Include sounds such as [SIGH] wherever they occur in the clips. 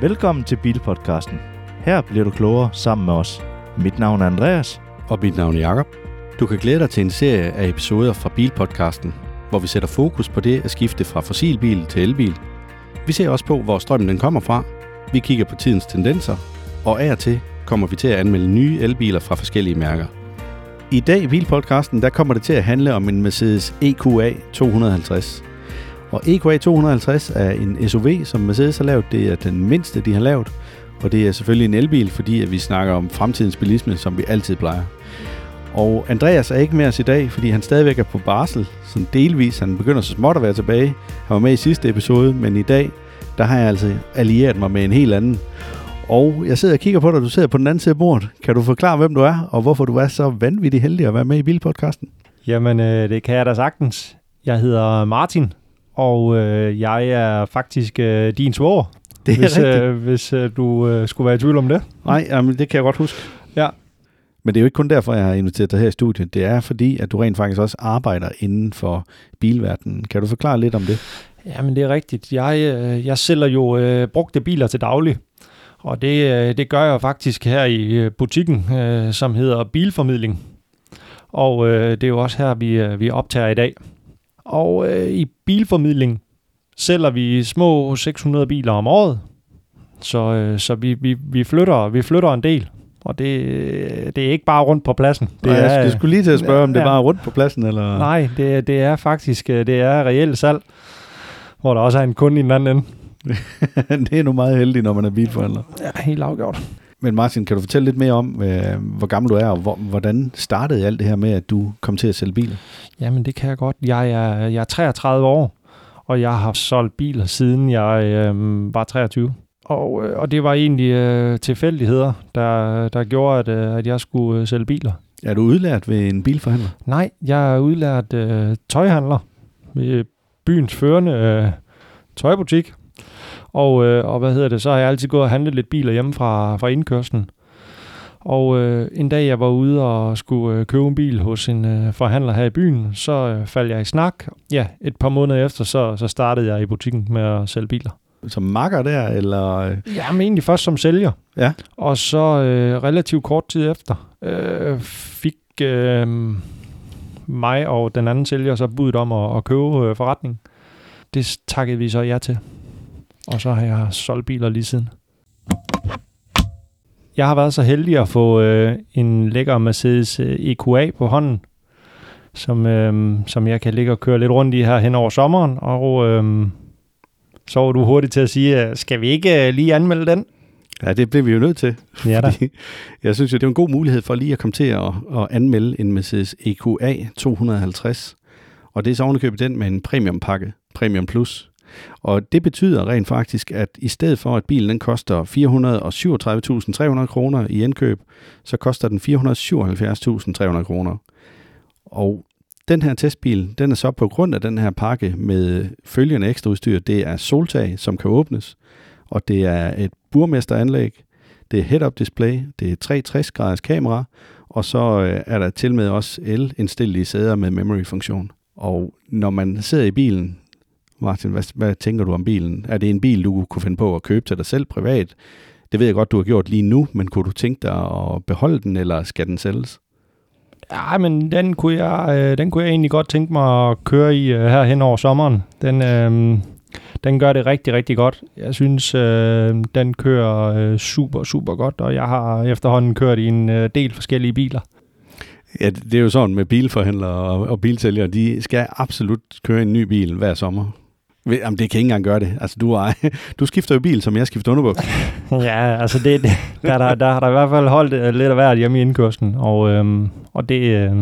Velkommen til Bilpodcasten. Her bliver du klogere sammen med os. Mit navn er Andreas. Og mit navn er Jakob. Du kan glæde dig til en serie af episoder fra Bilpodcasten, hvor vi sætter fokus på det at skifte fra fossilbil til elbil. Vi ser også på, hvor strømmen den kommer fra. Vi kigger på tidens tendenser, og af og til kommer vi til at anmelde nye elbiler fra forskellige mærker. I dag i Bilpodcasten, der kommer det til at handle om en Mercedes EQA 250. Og EQA 250 er en SUV, som Mercedes har lavet. Det er den mindste, de har lavet. Og det er selvfølgelig en elbil, fordi at vi snakker om fremtidens bilisme, som vi altid plejer. Og Andreas er ikke med os i dag, fordi han stadigvæk er på barsel, sådan delvis. Han begynder så småt at være tilbage. Han var med i sidste episode, men i dag, der har jeg altså allieret mig med en helt anden. Og jeg sidder og kigger på dig, du sidder på den anden side af bordet. Kan du forklare, hvem du er, og hvorfor du er så vanvittig heldig at være med i Bilpodcasten? Jamen, øh, det kan jeg da sagtens. Jeg hedder Martin, og øh, jeg er faktisk øh, din svoger. Det er hvis, rigtigt. øh, hvis øh, du øh, skulle være i tvivl om det. Nej, jamen, det kan jeg godt huske. Ja. Men det er jo ikke kun derfor, jeg har inviteret dig her i studiet. Det er fordi, at du rent faktisk også arbejder inden for bilverdenen. Kan du forklare lidt om det? Jamen, det er rigtigt. Jeg, øh, jeg sælger jo øh, brugte biler til daglig. Og det, øh, det gør jeg faktisk her i øh, butikken, øh, som hedder Bilformidling. Og øh, det er jo også her, vi, øh, vi optager i dag. Og øh, i Bilformidling sælger vi små 600 biler om året. Så, øh, så vi, vi, vi, flytter, vi flytter en del. Og det, det er ikke bare rundt på pladsen. Det Det er, jeg skulle lige til at spørge, om det ja. bare er rundt på pladsen, eller... Nej, det, det er faktisk øh, det er reelt salg, hvor der også er en kunde i den anden ende. [LAUGHS] det er nu meget heldigt, når man er bilforhandler. Ja, helt afgjort. Men Martin, kan du fortælle lidt mere om, øh, hvor gammel du er, og hvor, hvordan startede alt det her med, at du kom til at sælge biler? Jamen, det kan jeg godt. Jeg er, jeg er 33 år, og jeg har solgt biler siden jeg øh, var 23. Og, øh, og det var egentlig øh, tilfældigheder, der, der gjorde, at, øh, at jeg skulle øh, sælge biler. Er du udlært ved en bilforhandler? Nej, jeg er udlært øh, tøjhandler ved byens førende øh, tøjbutik. Og, øh, og hvad hedder det, så har jeg altid gået og handlet lidt biler hjemme fra, fra indkørslen. Og øh, en dag jeg var ude og skulle øh, købe en bil hos en øh, forhandler her i byen, så øh, faldt jeg i snak. Ja, et par måneder efter, så, så startede jeg i butikken med at sælge biler. Som makker der, eller... øh, Ja, men egentlig først som sælger. Ja. Og så øh, relativt kort tid efter øh, fik øh, mig og den anden sælger så budet om at, at købe øh, forretningen. Det takkede vi så ja til. Og så har jeg solgt biler lige siden. Jeg har været så heldig at få øh, en lækker Mercedes øh, EQA på hånden, som, øh, som jeg kan ligge og køre lidt rundt i her hen over sommeren. Og øh, så var du hurtigt til at sige, øh, skal vi ikke øh, lige anmelde den? Ja, det blev vi jo nødt til. Ja da. Jeg synes jo, det er en god mulighed for lige at komme til at, at anmelde en Mercedes EQA 250. Og det er så ovenikøbet den med en premiumpakke, Premium Plus. Og det betyder rent faktisk, at i stedet for, at bilen den koster 437.300 kroner i indkøb, så koster den 477.300 kroner. Og den her testbil, den er så på grund af den her pakke med følgende ekstra udstyr. Det er soltag, som kan åbnes, og det er et burmesteranlæg, det er head-up display, det er 360 graders kamera, og så øh, er der til med også el-indstillelige sæder med memory-funktion. Og når man sidder i bilen, Martin, hvad, hvad tænker du om bilen? Er det en bil, du kunne finde på at købe til dig selv privat? Det ved jeg godt, du har gjort lige nu, men kunne du tænke dig at beholde den, eller skal den sælges? Ja, men den kunne, jeg, øh, den kunne jeg egentlig godt tænke mig at køre i øh, her hen over sommeren. Den, øh, den gør det rigtig, rigtig godt. Jeg synes, øh, den kører øh, super, super godt, og jeg har efterhånden kørt i en øh, del forskellige biler. Ja, det er jo sådan med bilforhandlere og, og bilsælgere, de skal absolut køre en ny bil hver sommer. Jamen, det kan ikke engang gøre det. Altså, du, er, [LAUGHS] du skifter jo bil, som jeg skifter underbukser. [LAUGHS] ja, altså det, det, der, der, der har der i hvert fald holdt øh, lidt af hvert hjemme i indkørslen, og, øh, og det, øh,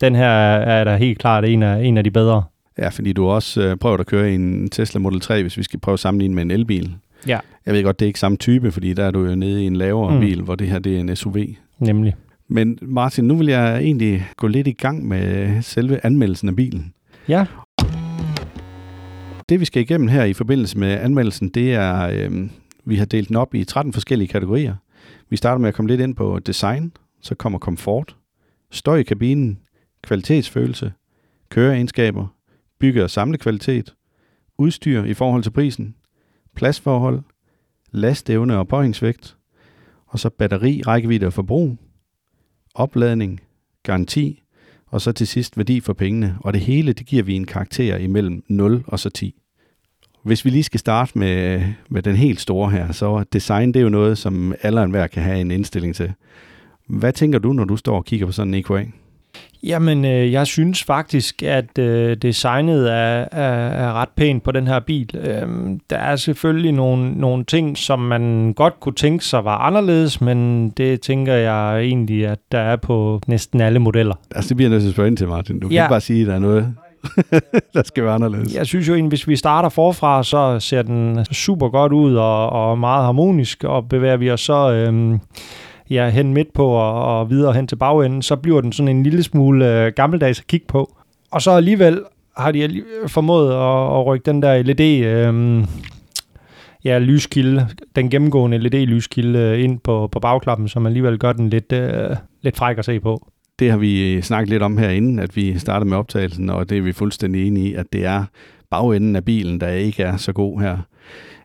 den her er da helt klart en af, en af de bedre. Ja, fordi du også øh, prøvet at køre i en Tesla Model 3, hvis vi skal prøve at sammenligne med en elbil. Ja. Jeg ved godt, det er ikke samme type, fordi der er du jo nede i en lavere. Mm. bil, hvor det her det er en SUV. Nemlig. Men Martin, nu vil jeg egentlig gå lidt i gang med selve anmeldelsen af bilen. Ja, det vi skal igennem her i forbindelse med anmeldelsen, det er, øh, vi har delt den op i 13 forskellige kategorier. Vi starter med at komme lidt ind på design, så kommer komfort, støj i kabinen, kvalitetsfølelse, køreegenskaber, bygge- og samlekvalitet, udstyr i forhold til prisen, pladsforhold, lastevne og påhængsvægt, og så batteri, rækkevidde og forbrug, opladning, garanti, og så til sidst værdi for pengene. Og det hele, det giver vi en karakter imellem 0 og så 10. Hvis vi lige skal starte med, med den helt store her, så design, det er jo noget, som alle og enhver kan have en indstilling til. Hvad tænker du, når du står og kigger på sådan en EQA? Jamen, øh, jeg synes faktisk, at øh, designet er, er, er ret pænt på den her bil. Øhm, der er selvfølgelig nogle, nogle ting, som man godt kunne tænke sig var anderledes, men det tænker jeg egentlig, at der er på næsten alle modeller. Altså, det bliver nødt til at spørge ind til, Martin. Du kan Ja. ikke bare sige, at der er noget, [LAUGHS] der skal være anderledes. Jeg synes jo egentlig, hvis vi starter forfra, så ser den super godt ud og, og meget harmonisk, og bevæger vi os så øhm, ja, hen midt på og, og videre hen til bagenden, så bliver den sådan en lille smule øh, gammeldags at kigge på. Og så alligevel har de alli- formået at, at rykke den der LED, Øh, ja, lyskilde, den gennemgående LED-lyskilde øh, ind på, på bagklappen, som alligevel gør den lidt, øh, lidt fræk at se på. Det har vi øh, snakket lidt om herinde, at vi startede med optagelsen, og det er vi fuldstændig enige i, at det er bagenden af bilen, der ikke er så god her.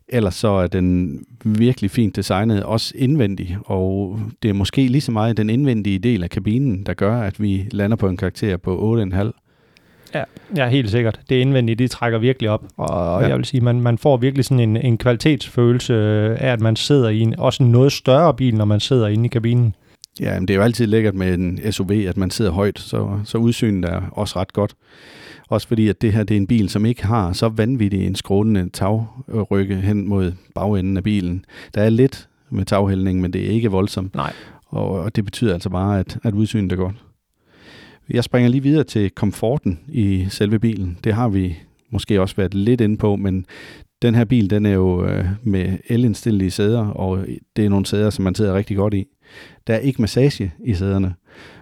Ellers så er den virkelig fint designet, også indvendig, og det er måske lige så meget den indvendige del af kabinen, der gør, at vi lander på en karakter på 8,5. Ja, ja, helt sikkert. Det indvendige, det trækker virkelig op. Og Ja. jeg vil sige, man, man får virkelig sådan en, en kvalitetsfølelse af, at man sidder i en også en noget større bil, når man sidder inde i kabinen. Ja, men det er jo altid lækkert med en SUV, at man sidder højt, så, så udsynet er også ret godt. Også fordi, at det her det er en bil, som ikke har så vanvittig en skrånende tagrygge hen mod bagenden af bilen. Der er lidt med taghældning, men det er ikke voldsomt, Nej. og, og det betyder altså bare, at, at udsynet er godt. Jeg springer lige videre til komforten i selve bilen. Det har vi måske også været lidt inde på, men den her bil, den er jo øh, med elindstillelige sæder, og det er nogle sæder, som man sidder rigtig godt i. Der er ikke massage i sæderne,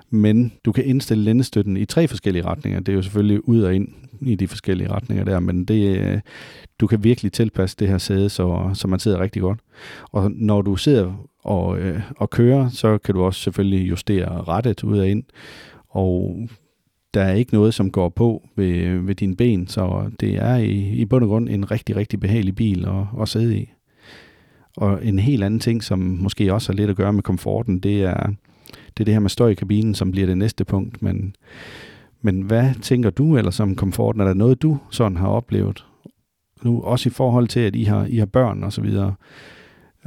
men du kan indstille lændestøtten i tre forskellige retninger. Det er jo selvfølgelig ud og ind i de forskellige retninger der, men det, øh, du kan virkelig tilpasse det her sæde, så, så man sidder rigtig godt. Og når du sidder og, øh, og kører, så kan du også selvfølgelig justere rettet ud og ind, og der er ikke noget, som går på ved, ved dine ben, så det er i, i bund og grund en rigtig, rigtig behagelig bil at, at sidde i. Og en helt anden ting, som måske også har lidt at gøre med komforten, det er det, er det her med støj i kabinen, som bliver det næste punkt. Men, men hvad tænker du eller som komforten? Er der noget, du sådan har oplevet? Nu også i forhold til, at I har, I har børn og så videre.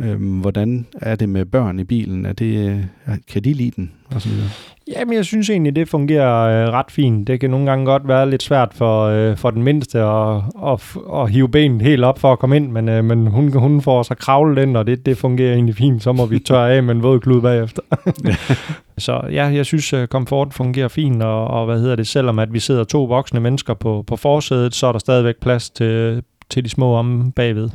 Øhm, hvordan er det med børn i bilen? Er det, øh, kan de lide den? Og så videre? Jamen, jeg synes egentlig, det fungerer øh, ret fint. Det kan nogle gange godt være lidt svært for, øh, for den mindste at, at, at hive benet helt op for at komme ind, men, øh, men hun, hun får så kravlet ind, og det, det fungerer egentlig fint. Så må vi tørre af med en våd klud bagefter. [LAUGHS] så ja, jeg synes, øh, komforten fungerer fint, og, og hvad hedder det, selvom at vi sidder to voksne mennesker på, på forsædet, så er der stadigvæk plads til, til de små om bagved.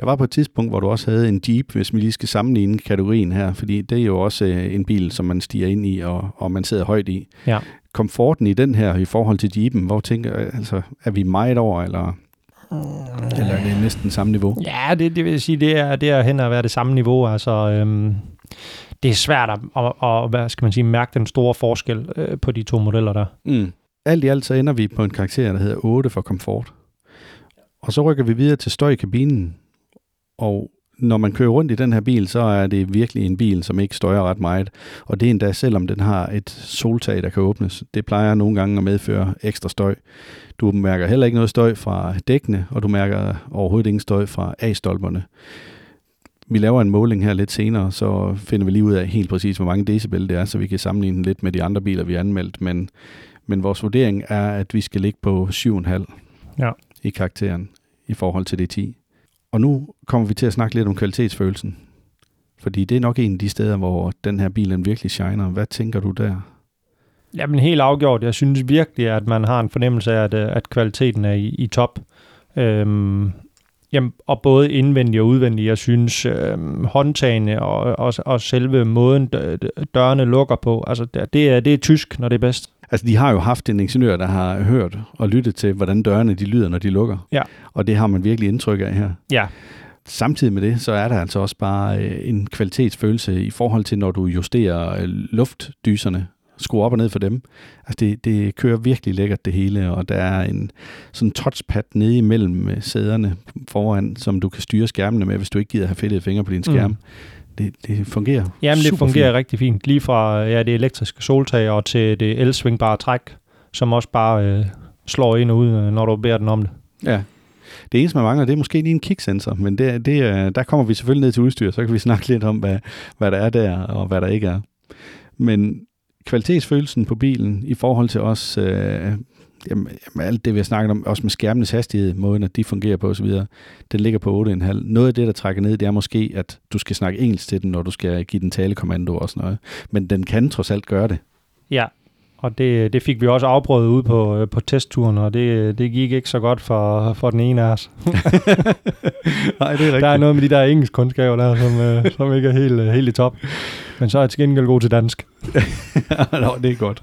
Der var på et tidspunkt, hvor du også havde en Jeep, hvis vi lige skal sammenligne kategorien her, fordi det er jo også øh, en bil, som man stiger ind i, og, og man sidder højt i. Ja. Komforten i den her i forhold til Jeepen, hvor tænker altså, er vi meget over, eller, eller er det næsten samme niveau? Ja, det, det vil jeg sige, det er, det er hen at være det samme niveau. Altså, øhm, det er svært at, at, at, hvad skal man sige, mærke den store forskel øh, på de to modeller der. Mm. Alt i alt så ender vi på en karakter, der hedder 8 for komfort. Og så rykker vi videre til støj i kabinen. Og når man kører rundt i den her bil, så er det virkelig en bil, som ikke støjer ret meget. Og det er endda selvom den har et soltag, der kan åbnes. Det plejer nogle gange at medføre ekstra støj. Du mærker heller ikke noget støj fra dækkene, og du mærker overhovedet ingen støj fra A-stolperne. Vi laver en måling her lidt senere, så finder vi lige ud af helt præcis, hvor mange decibel det er, så vi kan sammenligne den lidt med de andre biler, vi har anmeldt. Men, men vores vurdering er, at vi skal ligge på 7,5 Ja i karakteren i forhold til det 10. Og nu kommer vi til at snakke lidt om kvalitetsfølelsen. Fordi det er nok en af de steder, hvor den her bil den virkelig shiner. Hvad tænker du der? Jamen helt afgjort. Jeg synes virkelig, at man har en fornemmelse af, at, øh, at kvaliteten er i, i top. Øhm, jamen, og både indvendig og udvendig. Jeg synes øhm, håndtagene og, og, og selve måden dørene lukker på, altså det det er, det er tysk, når det er bedst. Altså, de har jo haft en ingeniør, der har hørt og lyttet til, hvordan dørene de lyder, når de lukker. Ja. Og det har man virkelig indtryk af her. Ja, Samtidig med det, så er der altså også bare øh, en kvalitetsfølelse i forhold til, når du justerer øh, luftdyserne, skrue op og ned for dem. Altså det, det kører virkelig lækkert det hele, og der er en sådan touchpad nede imellem øh, sæderne foran, som du kan styre skærmene med, hvis du ikke gider have fedtede fingre på din skærm. Mm. Det, det fungerer Jamen, det fungerer fint. rigtig fint. Lige fra ja, det elektriske soltag og til det elsvingbare træk, som også bare øh, slår ind og ud, øh, når du beder den om det. Ja. Det eneste, man mangler, det er måske lige en kicksensor, men det, det, er- der kommer vi selvfølgelig ned til udstyr, så kan vi [LAUGHS] snakke lidt om, hvad, hvad der er der, og hvad der ikke er. Men kvalitetsfølelsen på bilen i forhold til os, øh, jamen, jamen, alt det, vi har snakket om, også med skærmenes hastighed, måden, at de fungerer på osv., den ligger på 8,5. Noget af det, der trækker ned, det er måske, at du skal snakke engelsk til den, når du skal give den talekommando og sådan noget. Men den kan trods alt gøre det. Ja, og det, det fik vi også afprøvet ude på, øh, på testturen, og det, det gik ikke så godt for, for den ene af os. [LAUGHS] Nej, det er Der er noget med de der engelsk kundskaber der, som, øh, som ikke er helt, øh, helt i top. Men så er jeg til gengæld god til dansk. [LAUGHS] Nå, det er godt.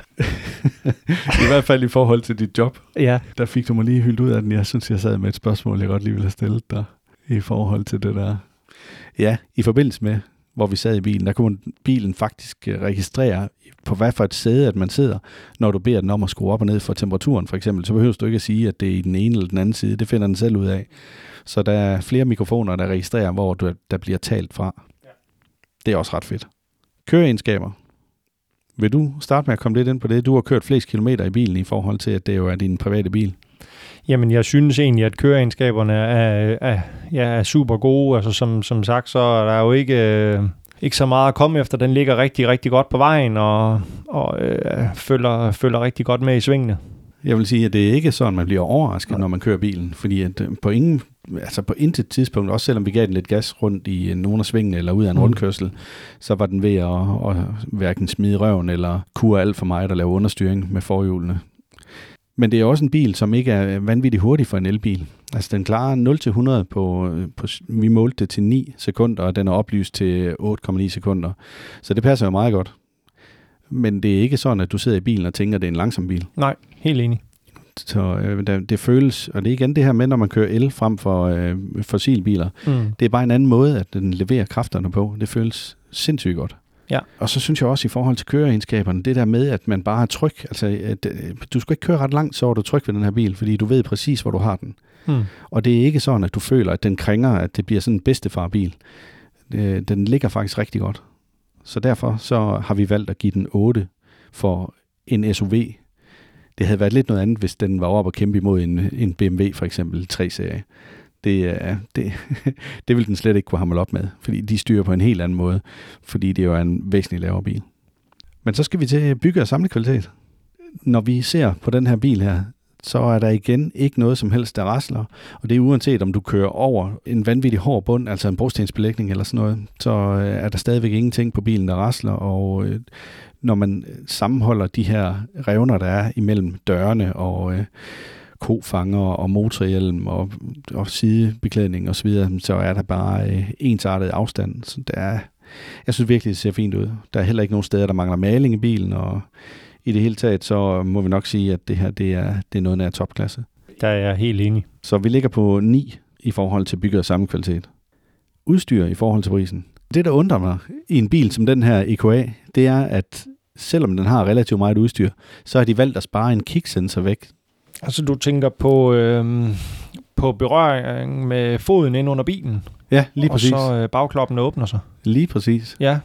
I hvert fald i forhold til dit job. Ja. Der fik du mig lige hyldt ud af den. Jeg synes, jeg sad med et spørgsmål, jeg godt lige ville have stillet dig i forhold til det der. Ja, i forbindelse med, hvor vi sad i bilen, der kunne bilen faktisk øh, registrere på hvad for et sæde, at man sidder, når du beder den om at skrue op og ned for temperaturen for eksempel. Så behøver du ikke at sige, at det er i den ene eller den anden side. Det finder den selv ud af. Så der er flere mikrofoner, der registrerer, hvor du, der bliver talt fra. Det er også ret fedt. Køreegenskaber. Vil du starte med at komme lidt ind på det? Du har kørt flest kilometer i bilen i forhold til, at det jo er din private bil. Jamen, jeg synes egentlig, at køreegenskaberne er, er, ja, er super gode. Altså, som, som sagt, så er der jo ikke, øh, ikke så meget at komme efter. Den ligger rigtig, rigtig godt på vejen, og, og øh, følger, følger rigtig godt med i svingene. Jeg vil sige, at det er ikke sådan, man bliver overrasket, når man kører bilen. Fordi at øh, på, ingen, altså på intet tidspunkt, også selvom vi gav den lidt gas rundt i øh, nogle af svingene eller ud af en Mm. rundkørsel, så var den ved at, at hverken smide røven eller kure alt for meget og lave understyring med forhjulene. Men det er også en bil, som ikke er vanvittigt hurtig for en elbil. Altså den klarer 0-100 på, øh, på, vi målte det til 9 sekunder, og den er oplyst til 8,9 sekunder. Så det passer jo meget godt. Men det er ikke sådan, at du sidder i bilen og tænker, at det er en langsom bil. Nej, helt enig. Så øh, det føles, og det er igen det her med, når man kører el frem for øh, fossilbiler, Mm. det er bare en anden måde, at den leverer kræfterne på. Det føles sindssygt godt. Ja. Og så synes jeg også i forhold til køreegenskaberne, det der med, at man bare er tryg. Altså, at, øh, du skal ikke køre ret langt, så er du tryg ved den her bil, fordi du ved præcis, hvor du har den. Mm. Og det er ikke sådan, at du føler, at den kringer, at det bliver sådan en bedstefarbil. Øh, Den ligger faktisk rigtig godt. Så derfor så har vi valgt at give den 8 for en SUV. Det havde været lidt noget andet, hvis den var oppe og kæmpe imod en, en BMW for eksempel 3-serie. Det, øh, det, [LAUGHS] det vil den slet ikke kunne hamle op med, fordi de styrer på en helt anden måde, fordi det jo er en væsentlig lavere bil. Men så skal vi til bygge- og samle kvalitet. Når vi ser på den her bil her, så er der igen ikke noget som helst, der rasler. Og det er uanset om du kører over en vanvittig hård bund, altså en brostensbelægning eller sådan noget, så øh, er der stadigvæk ingenting på bilen, der rasler. Og øh, når man sammenholder de her revner, der er imellem dørene og øh, kofanger og motorhjelm og, og sidebeklædning osv., så, så er der bare øh, ensartet afstand. Så der er, jeg synes virkelig, det ser fint ud. Der er heller ikke nogen steder, der mangler maling i bilen, og i det hele taget, så må vi nok sige, at det her det er, det er noget af topklasse. Der er jeg helt enig. Så vi ligger på 9 i forhold til bygget af samme kvalitet. Udstyr i forhold til prisen. Det, der undrer mig i en bil som den her EQA, det er, at selvom den har relativt meget udstyr, så har de valgt at spare en kicksensor væk. Altså, du tænker på, øh, på berøring med foden ind under bilen, Ja, lige præcis. og så øh, bagkloppen åbner sig. Lige præcis. Ja,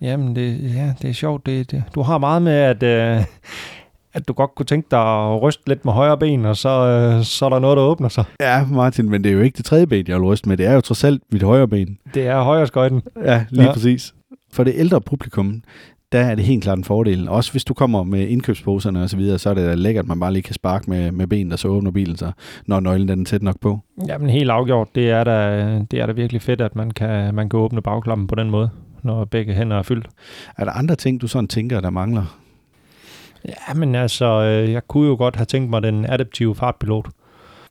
Jamen, det, ja, det er sjovt. Det, det. Du har meget med, at, øh, at du godt kunne tænke dig at ryste lidt med højre ben, og så, øh, så er der noget, der åbner sig. Ja, Martin, men det er jo ikke det tredje ben, jeg vil ryste med. Det er jo trods alt mit højre ben. Det er højre skøjten. Ja, lige Ja. præcis. For det ældre publikum, der er det helt klart en fordel. Også hvis du kommer med indkøbsposerne og så videre, så er det da lækkert, at man bare lige kan sparke med, med benet, og så åbner bilen sig, når nøglen den er tæt nok på. Jamen, helt afgjort. Det er da, det er da virkelig fedt, at man kan, man kan åbne bagklappen på den måde, når begge hænder er fyldt. Er der andre ting, du sådan tænker, der mangler? Ja, men altså, øh, jeg kunne jo godt have tænkt mig den adaptive fartpilot.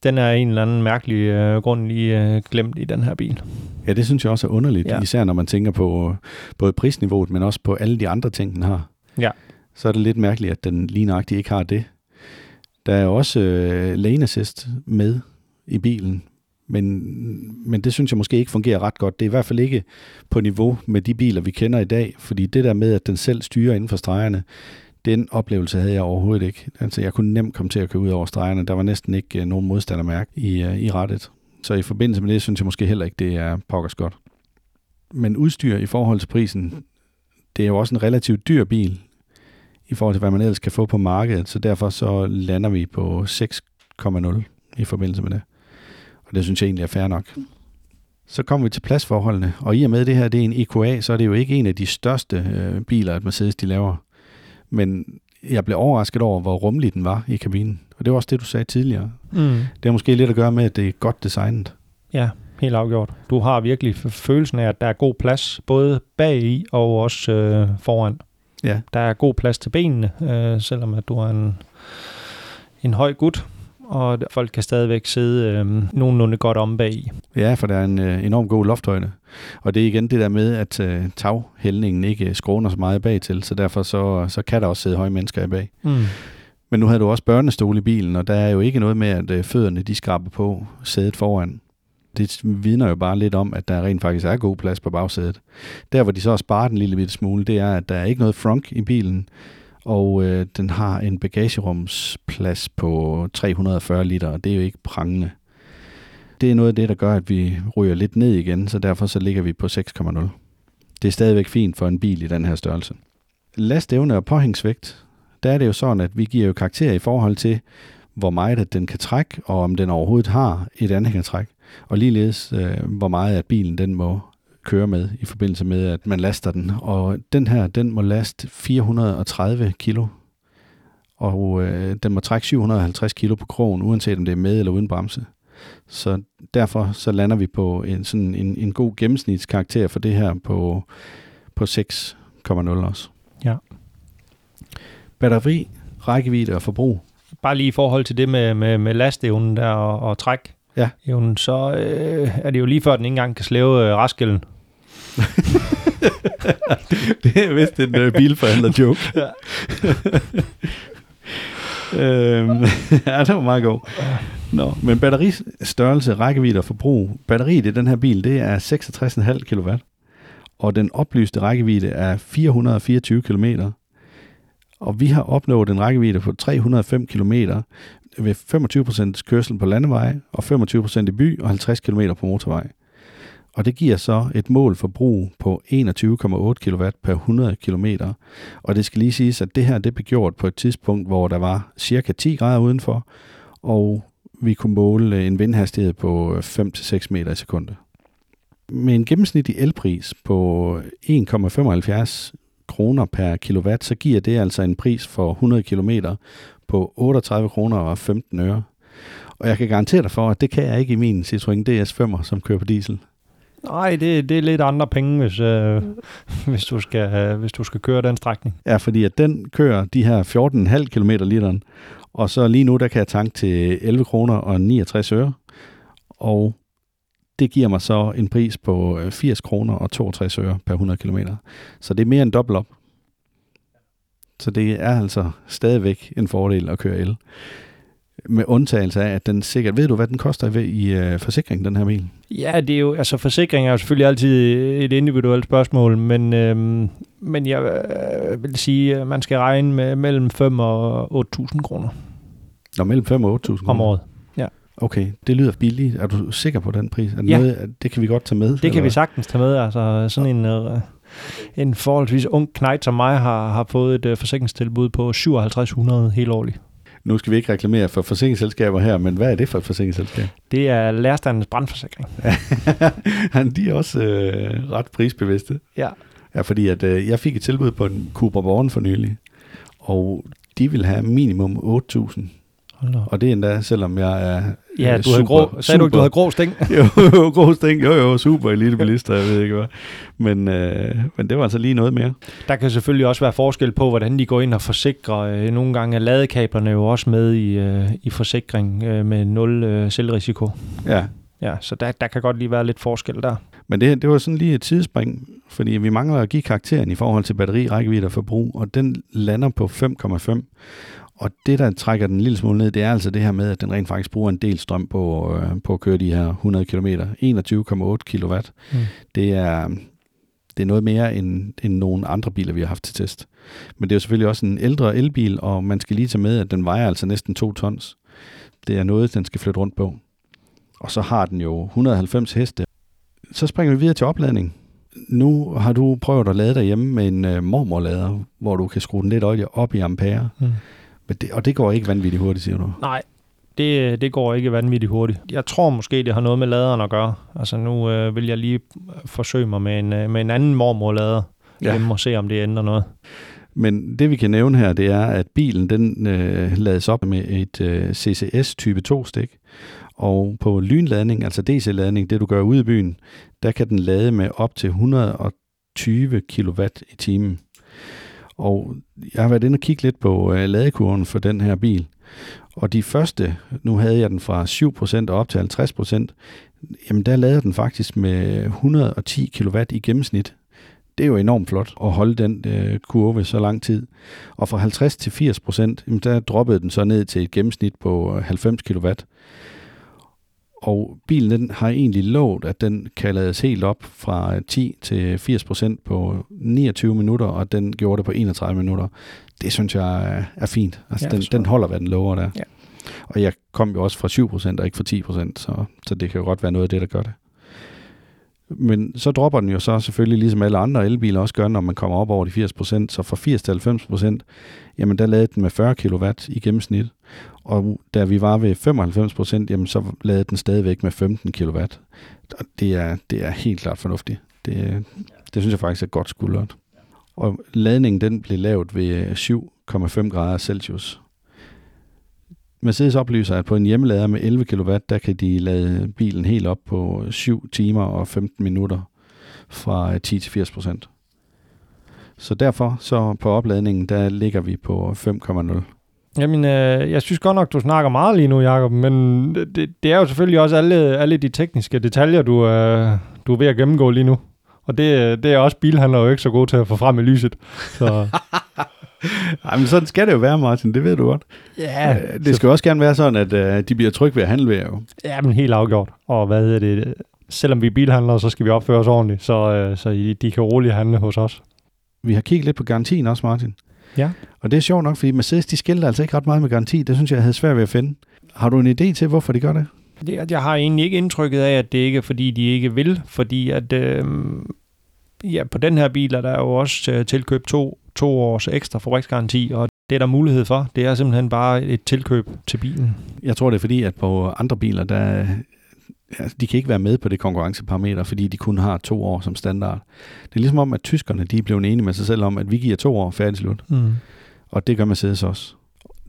Den er en eller anden mærkelig øh, grund lige øh, glemt i den her bil. Ja, det synes jeg også er underligt, Ja. ja. især når man tænker på både prisniveauet, men også på alle de andre ting, den har. Ja. Så er det lidt mærkeligt, at den lige nøjagtigt ikke har det. Der er også øh, lane assist med i bilen, men, men det synes jeg måske ikke fungerer ret godt. Det er i hvert fald ikke på niveau med de biler, vi kender i dag, fordi det der med, at den selv styrer inden for stregerne, den oplevelse havde jeg overhovedet ikke. Altså, jeg kunne nemt komme til at køre ud over stregerne. Der var næsten ikke uh, nogen modstandermærke i, uh, i rettet. Så i forbindelse med det, synes jeg måske heller ikke, det er pokkers godt. Men udstyr i forhold til prisen, det er jo også en relativt dyr bil i forhold til, hvad man ellers kan få på markedet. Så derfor så lander vi på 6,0 i forbindelse med det. Og det synes jeg egentlig er fair nok. Så kommer vi til pladsforholdene, og i og med det her, det er en EQA, så er det jo ikke en af de største øh, biler, at Mercedes de laver. Men jeg blev overrasket over, hvor rummelig den var i kabinen. Og det var også det, du sagde tidligere. Mm. Det har måske lidt at gøre med, at det er godt designet. Ja, helt afgjort. Du har virkelig følelsen af, at der er god plads, både bag i og også øh, foran. Ja. Der er god plads til benene, øh, selvom at du er en, en høj gut, og folk kan stadigvæk sidde øh, nogenlunde godt om bag i. Ja, for der er en øh, enorm god lofthøjde. Og det er igen det der med, at øh, taghældningen ikke skråner så meget bag til, så derfor så, så kan der også sidde høje mennesker i bag. Mm. Men nu havde du også børnestol i bilen, og der er jo ikke noget med, at øh, fødderne de skraber på sædet foran. Det vidner jo bare lidt om, at der rent faktisk er god plads på bagsædet. Der, hvor de så har sparet en lille bitte smule, det er, at der er ikke noget frunk i bilen, og øh, den har en bagagerumsplads på 340 liter, og det er jo ikke prangende. Det er noget af det, der gør, at vi ryger lidt ned igen, så derfor så ligger vi på 6,0. Det er stadigvæk fint for en bil i den her størrelse. Lastevne og påhængsvægt, der er det jo sådan, at vi giver jo karakter i forhold til, hvor meget at den kan trække, og om den overhovedet har et anhængertræk. Og ligeledes, øh, hvor meget at bilen den må køre med i forbindelse med, at man laster den. Og den her, den må laste 430 kilo, og øh, den må trække 750 kilo på krogen, uanset om det er med eller uden bremse. Så derfor så lander vi på en, sådan en, en god gennemsnitskarakter for det her på, på 6,0 også. Ja. Batteri, rækkevidde og forbrug. Bare lige i forhold til det med, med, med lastevnen der og, og træk. Ja. Evnen, så øh, er det jo lige før, den ikke engang kan slæve øh, raskelen. [LAUGHS] det er vist en uh, bilforhandler joke. Ja. [LAUGHS] øhm, [LAUGHS] ja, det var meget god. Nå, men batteristørrelse, rækkevidde og forbrug. Batteriet i den her bil, det er 66,5 kW. Og den oplyste rækkevidde er 424 km. Og vi har opnået en rækkevidde på 305 km ved 25% kørsel på landevej, og 25% i by, og 50 km på motorvej. Og det giver så et mål forbrug på 21,8 kW per 100 km. Og det skal lige siges, at det her det blev gjort på et tidspunkt, hvor der var cirka 10 grader udenfor, og vi kunne måle øh, en vindhastighed på øh, 5-6 meter i sekundet. Med en gennemsnitlig elpris på øh, 1,75 kroner per kilowatt, så giver det altså en pris for 100 km på 38 kroner og 15 øre. Og jeg kan garantere dig for, at det kan jeg ikke i min Citroën DS5, som kører på diesel. Nej, det, det er lidt andre penge, hvis, øh, hvis, du skal, øh, hvis du skal køre den strækning. Ja, fordi at den kører de her 14,5 km literen, og så lige nu, der kan jeg tanke til 11 kroner og 69 øre, og det giver mig så en pris på 80 kroner og 62 øre per 100 km. Så det er mere end dobbelt op. Så det er altså stadigvæk en fordel at køre el. Med undtagelse af, at den sikkert... Ved du, hvad den koster i, i uh, forsikring, den her bil? Ja, det er jo... Altså, forsikring er jo selvfølgelig altid et individuelt spørgsmål, men, øhm, men jeg øh, vil sige, at man skal regne med mellem 5 og 8.000 kroner. Nå, mellem 5 og 8.000 Om året. Okay, det lyder billigt. Er du sikker på den pris? Er det, Ja. noget, det kan vi godt tage med? Det kan vi sagtens tage med. Altså, sådan en, øh, en forholdsvis ung knægt som mig har, har fået et øh, forsikringstilbud på 5700 helt årligt. Nu skal vi ikke reklamere for forsikringsselskaber her, men hvad er det for et forsikringsselskab? Det er lærerstandens brandforsikring. [LAUGHS] De er også øh, ret prisbevidste. Ja. Ja, fordi at, øh, jeg fik et tilbud på en Cooper Born for nylig, og de vil have minimum 8.000. Hold da op. Og det er endda, selvom jeg er Ja, du havde grå, sagde du ikke, du havde grå sting? [LAUGHS] jo, jo, grå sting. Jo, jo, super elitebilister, jeg ved ikke hvad. Men, øh, men det var altså lige noget mere. Der kan selvfølgelig også være forskel på, hvordan de går ind og forsikrer. Øh, Nogle gange er ladekablerne jo også med i, øh, i forsikring øh, med nul øh, selvrisiko. Ja, Ja, så der, der kan godt lige være lidt forskel der. Men det, det var sådan lige et tidsspring, fordi vi mangler at give karakteren i forhold til batteri, rækkevidde og forbrug, og den lander på 5,5. Og det, der trækker den en lille smule ned, det er altså det her med, at den rent faktisk bruger en del strøm på, øh, på at køre de her 100 km. 21,8 kW. Mm. Det er det er noget mere end, end nogle andre biler, vi har haft til test. Men det er jo selvfølgelig også en ældre elbil, og man skal lige tage med, at den vejer altså næsten 2 tons. Det er noget, den skal flytte rundt på. Og så har den jo 190 heste. Så springer vi videre til opladning. Nu har du prøvet at lade derhjemme med en uh, mormorlader, hvor du kan skrue den lidt op i ampere. Mm. Men det, og det går ikke vanvittigt hurtigt, siger du? Nej, det, det går ikke vanvittigt hurtigt. Jeg tror måske, det har noget med laderen at gøre. Altså nu øh, vil jeg lige forsøge mig med en, øh, med en anden mormorlader ja. hjemme og se, om det ændrer noget. Men det vi kan nævne her, det er, at bilen den øh, lades op med et øh, CCS type 2-stik. Og på lynladning, altså DC-ladning, det du gør ude i byen, der kan den lade med op til 120 kW i timen. Og jeg har været inde og kigge lidt på øh, ladekurven for den her bil. Og de første, nu havde jeg den fra 7% og op til 50%, jamen der lader den faktisk med 110 kW i gennemsnit. Det er jo enormt flot at holde den øh, kurve så lang tid. Og fra 50 til 80%, jamen der droppede den så ned til et gennemsnit på øh, 90 kW. Og bilen den har egentlig lovet, at den kan lades helt op fra 10 til 80 procent på 29 minutter, og den gjorde det på 31 minutter. Det synes jeg er fint. Altså, ja, den, den holder, hvad den lover der. Ja. Og jeg kom jo også fra 7 procent og ikke fra 10 procent, så, så det kan jo godt være noget af det, der gør det. Men så dropper den jo så selvfølgelig, ligesom alle andre elbiler også gør, når man kommer op over de 80 procent. Så fra 80 til 90 procent, jamen der lavede den med 40 kW i gennemsnit. Og da vi var ved 95 procent, jamen så lavede den stadigvæk med 15 kW. Og det er, det er helt klart fornuftigt. Det, det synes jeg faktisk er godt skuldret. Og ladningen den blev lavet ved øh, 7,5 grader Celsius. Mercedes oplyser, at på en hjemmelader med 11 kW, der kan de lade bilen helt op på øh, 7 timer og 15 minutter fra øh, 10 til 80 procent. Så derfor så på opladningen, der ligger vi på 5,0. Jamen, øh, jeg synes godt nok, du snakker meget lige nu, Jacob, men det, det er jo selvfølgelig også alle, alle de tekniske detaljer, du, øh, du er ved at gennemgå lige nu. Og det, det er også bilhandler jo ikke så gode til at få frem i lyset. Så. [LAUGHS] Ej, men sådan skal det jo være, Martin, det ved du godt. Ja. Øh, det skal også gerne være sådan, at uh, de bliver trygge ved at handle ved jo. Ja, men helt afgjort. Og hvad hedder det? Selvom vi er bilhandlere, så skal vi opføre os ordentligt, så, uh, så de kan roligt handle hos os. Vi har kigget lidt på garantien også, Martin. Ja. Og det er sjovt nok, fordi Mercedes, de skilter altså ikke ret meget med garanti. Det synes jeg, jeg havde svært ved at finde. Har du en idé til, hvorfor de gør det? det jeg har egentlig ikke indtrykket af, at det ikke er, fordi de ikke vil. Fordi at, øh, ja, på den her bil er der jo også øh, tilkøbt to, to års ekstra fabriksgaranti, og det er der mulighed for. Det er simpelthen bare et tilkøb til bilen. Jeg tror, det er fordi, at på andre biler, der, altså, de kan ikke være med på det konkurrenceparameter, fordi de kun har to år som standard. Det er ligesom om, at tyskerne de er blevet enige med sig selv om, at vi giver to år færdig slut. Mm. Og det gør Mercedes også.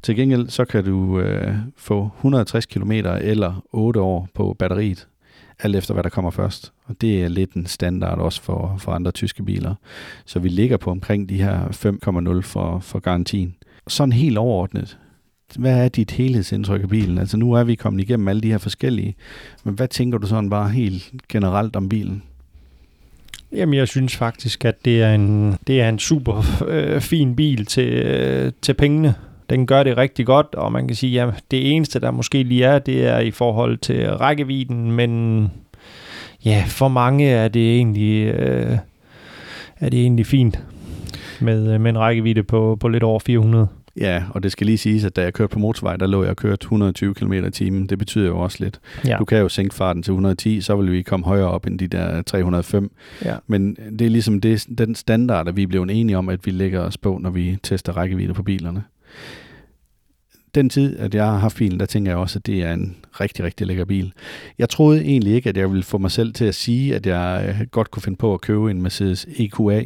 Til gengæld så kan du øh, få 160 km eller 8 år på batteriet, alt efter hvad der kommer først. Og det er lidt en standard også for, for andre tyske biler. Så vi ligger på omkring de her 5,0 for, for garantien. Sådan helt overordnet, hvad er dit helhedsindtryk af bilen? Altså nu er vi kommet igennem alle de her forskellige, men hvad tænker du sådan bare helt generelt om bilen? Jamen, jeg synes faktisk, at det er en, det er en super øh, fin bil til, øh, til pengene. Den gør det rigtig godt, og man kan sige, at det eneste, der måske lige er, det er i forhold til rækkevidden, men ja, for mange er det egentlig, øh, er det egentlig fint med, øh, med en rækkevidde på, på lidt over 400. Ja, og det skal lige siges, at da jeg kørte på motorvej, der lå jeg og kørte 120 km i timen. Det betyder jo også lidt. Ja. Du kan jo sænke farten til 110, så vil vi komme højere op end de der 305. Ja. Men det er ligesom det, den standard, at vi er blevet enige om, at vi lægger os på, når vi tester rækkevidde på bilerne. Den tid, at jeg har haft bilen, der tænker jeg også, at det er en rigtig, rigtig lækker bil. Jeg troede egentlig ikke, at jeg ville få mig selv til at sige, at jeg øh, godt kunne finde på at købe en Mercedes EQA.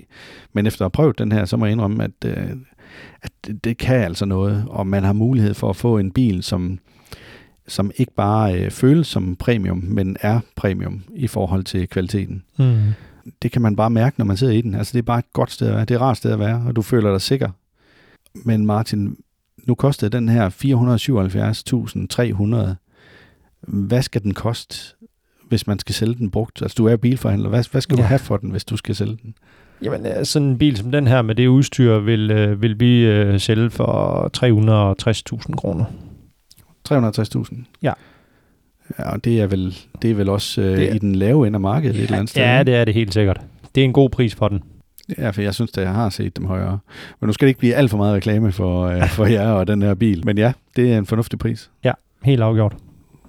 Men efter at have prøvet den her, så må jeg indrømme, at øh, at det, det kan altså noget, og man har mulighed for at få en bil, som, som ikke bare øh, føles som premium, men er premium i forhold til kvaliteten. Mm. Det kan man bare mærke, når man sidder i den. Altså det er bare et godt sted at være. Det er et rart sted at være, og du føler dig sikker. Men Martin, nu kostede den her 477.300. Hvad skal den koste, hvis man skal sælge den brugt? Altså du er bilforhandler. Hvad, hvad skal ja. du have for den, hvis du skal sælge den? Jamen, sådan en bil som den her med det udstyr vil, øh, vil vi øh, sælge for 360.000 kroner. 360.000? Ja. Ja, og det er vel, det er vel også øh, det er, i den lave ende af markedet ja, et eller andet sted? Ja, det er det helt sikkert. det er en god pris for den. Ja, for jeg synes, at jeg har set dem højere. Men nu skal det ikke blive alt for meget reklame for, øh, [LAUGHS] for jer og den her bil. Men ja, det er en fornuftig pris. Helt afgjort.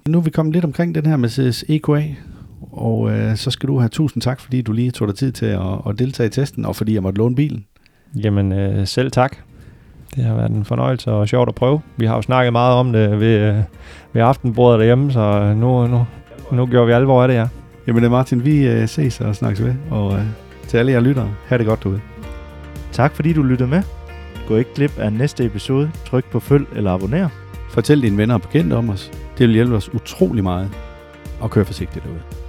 Nu er vi kommet lidt omkring den her Mercedes EQA, og øh, så skal du have tusind tak, fordi du lige tog dig tid til at, at deltage i testen, og fordi jeg måtte låne bilen. Jamen, øh, selv tak. Det har været en fornøjelse og sjovt at prøve. Vi har jo snakket meget om det ved, øh, ved aftenbordet derhjemme, så nu, nu, nu gjorde vi alvor af det, ja. Jamen Martin, vi øh, ses og snakkes ved, og øh, til alle jer lyttere, have det godt derude. Tak fordi du lyttede med. Gå ikke glip af næste episode. Tryk på følg eller abonner. Fortæl dine venner og bekendte om os. Det vil hjælpe os utrolig meget. Og kør forsigtigt derude.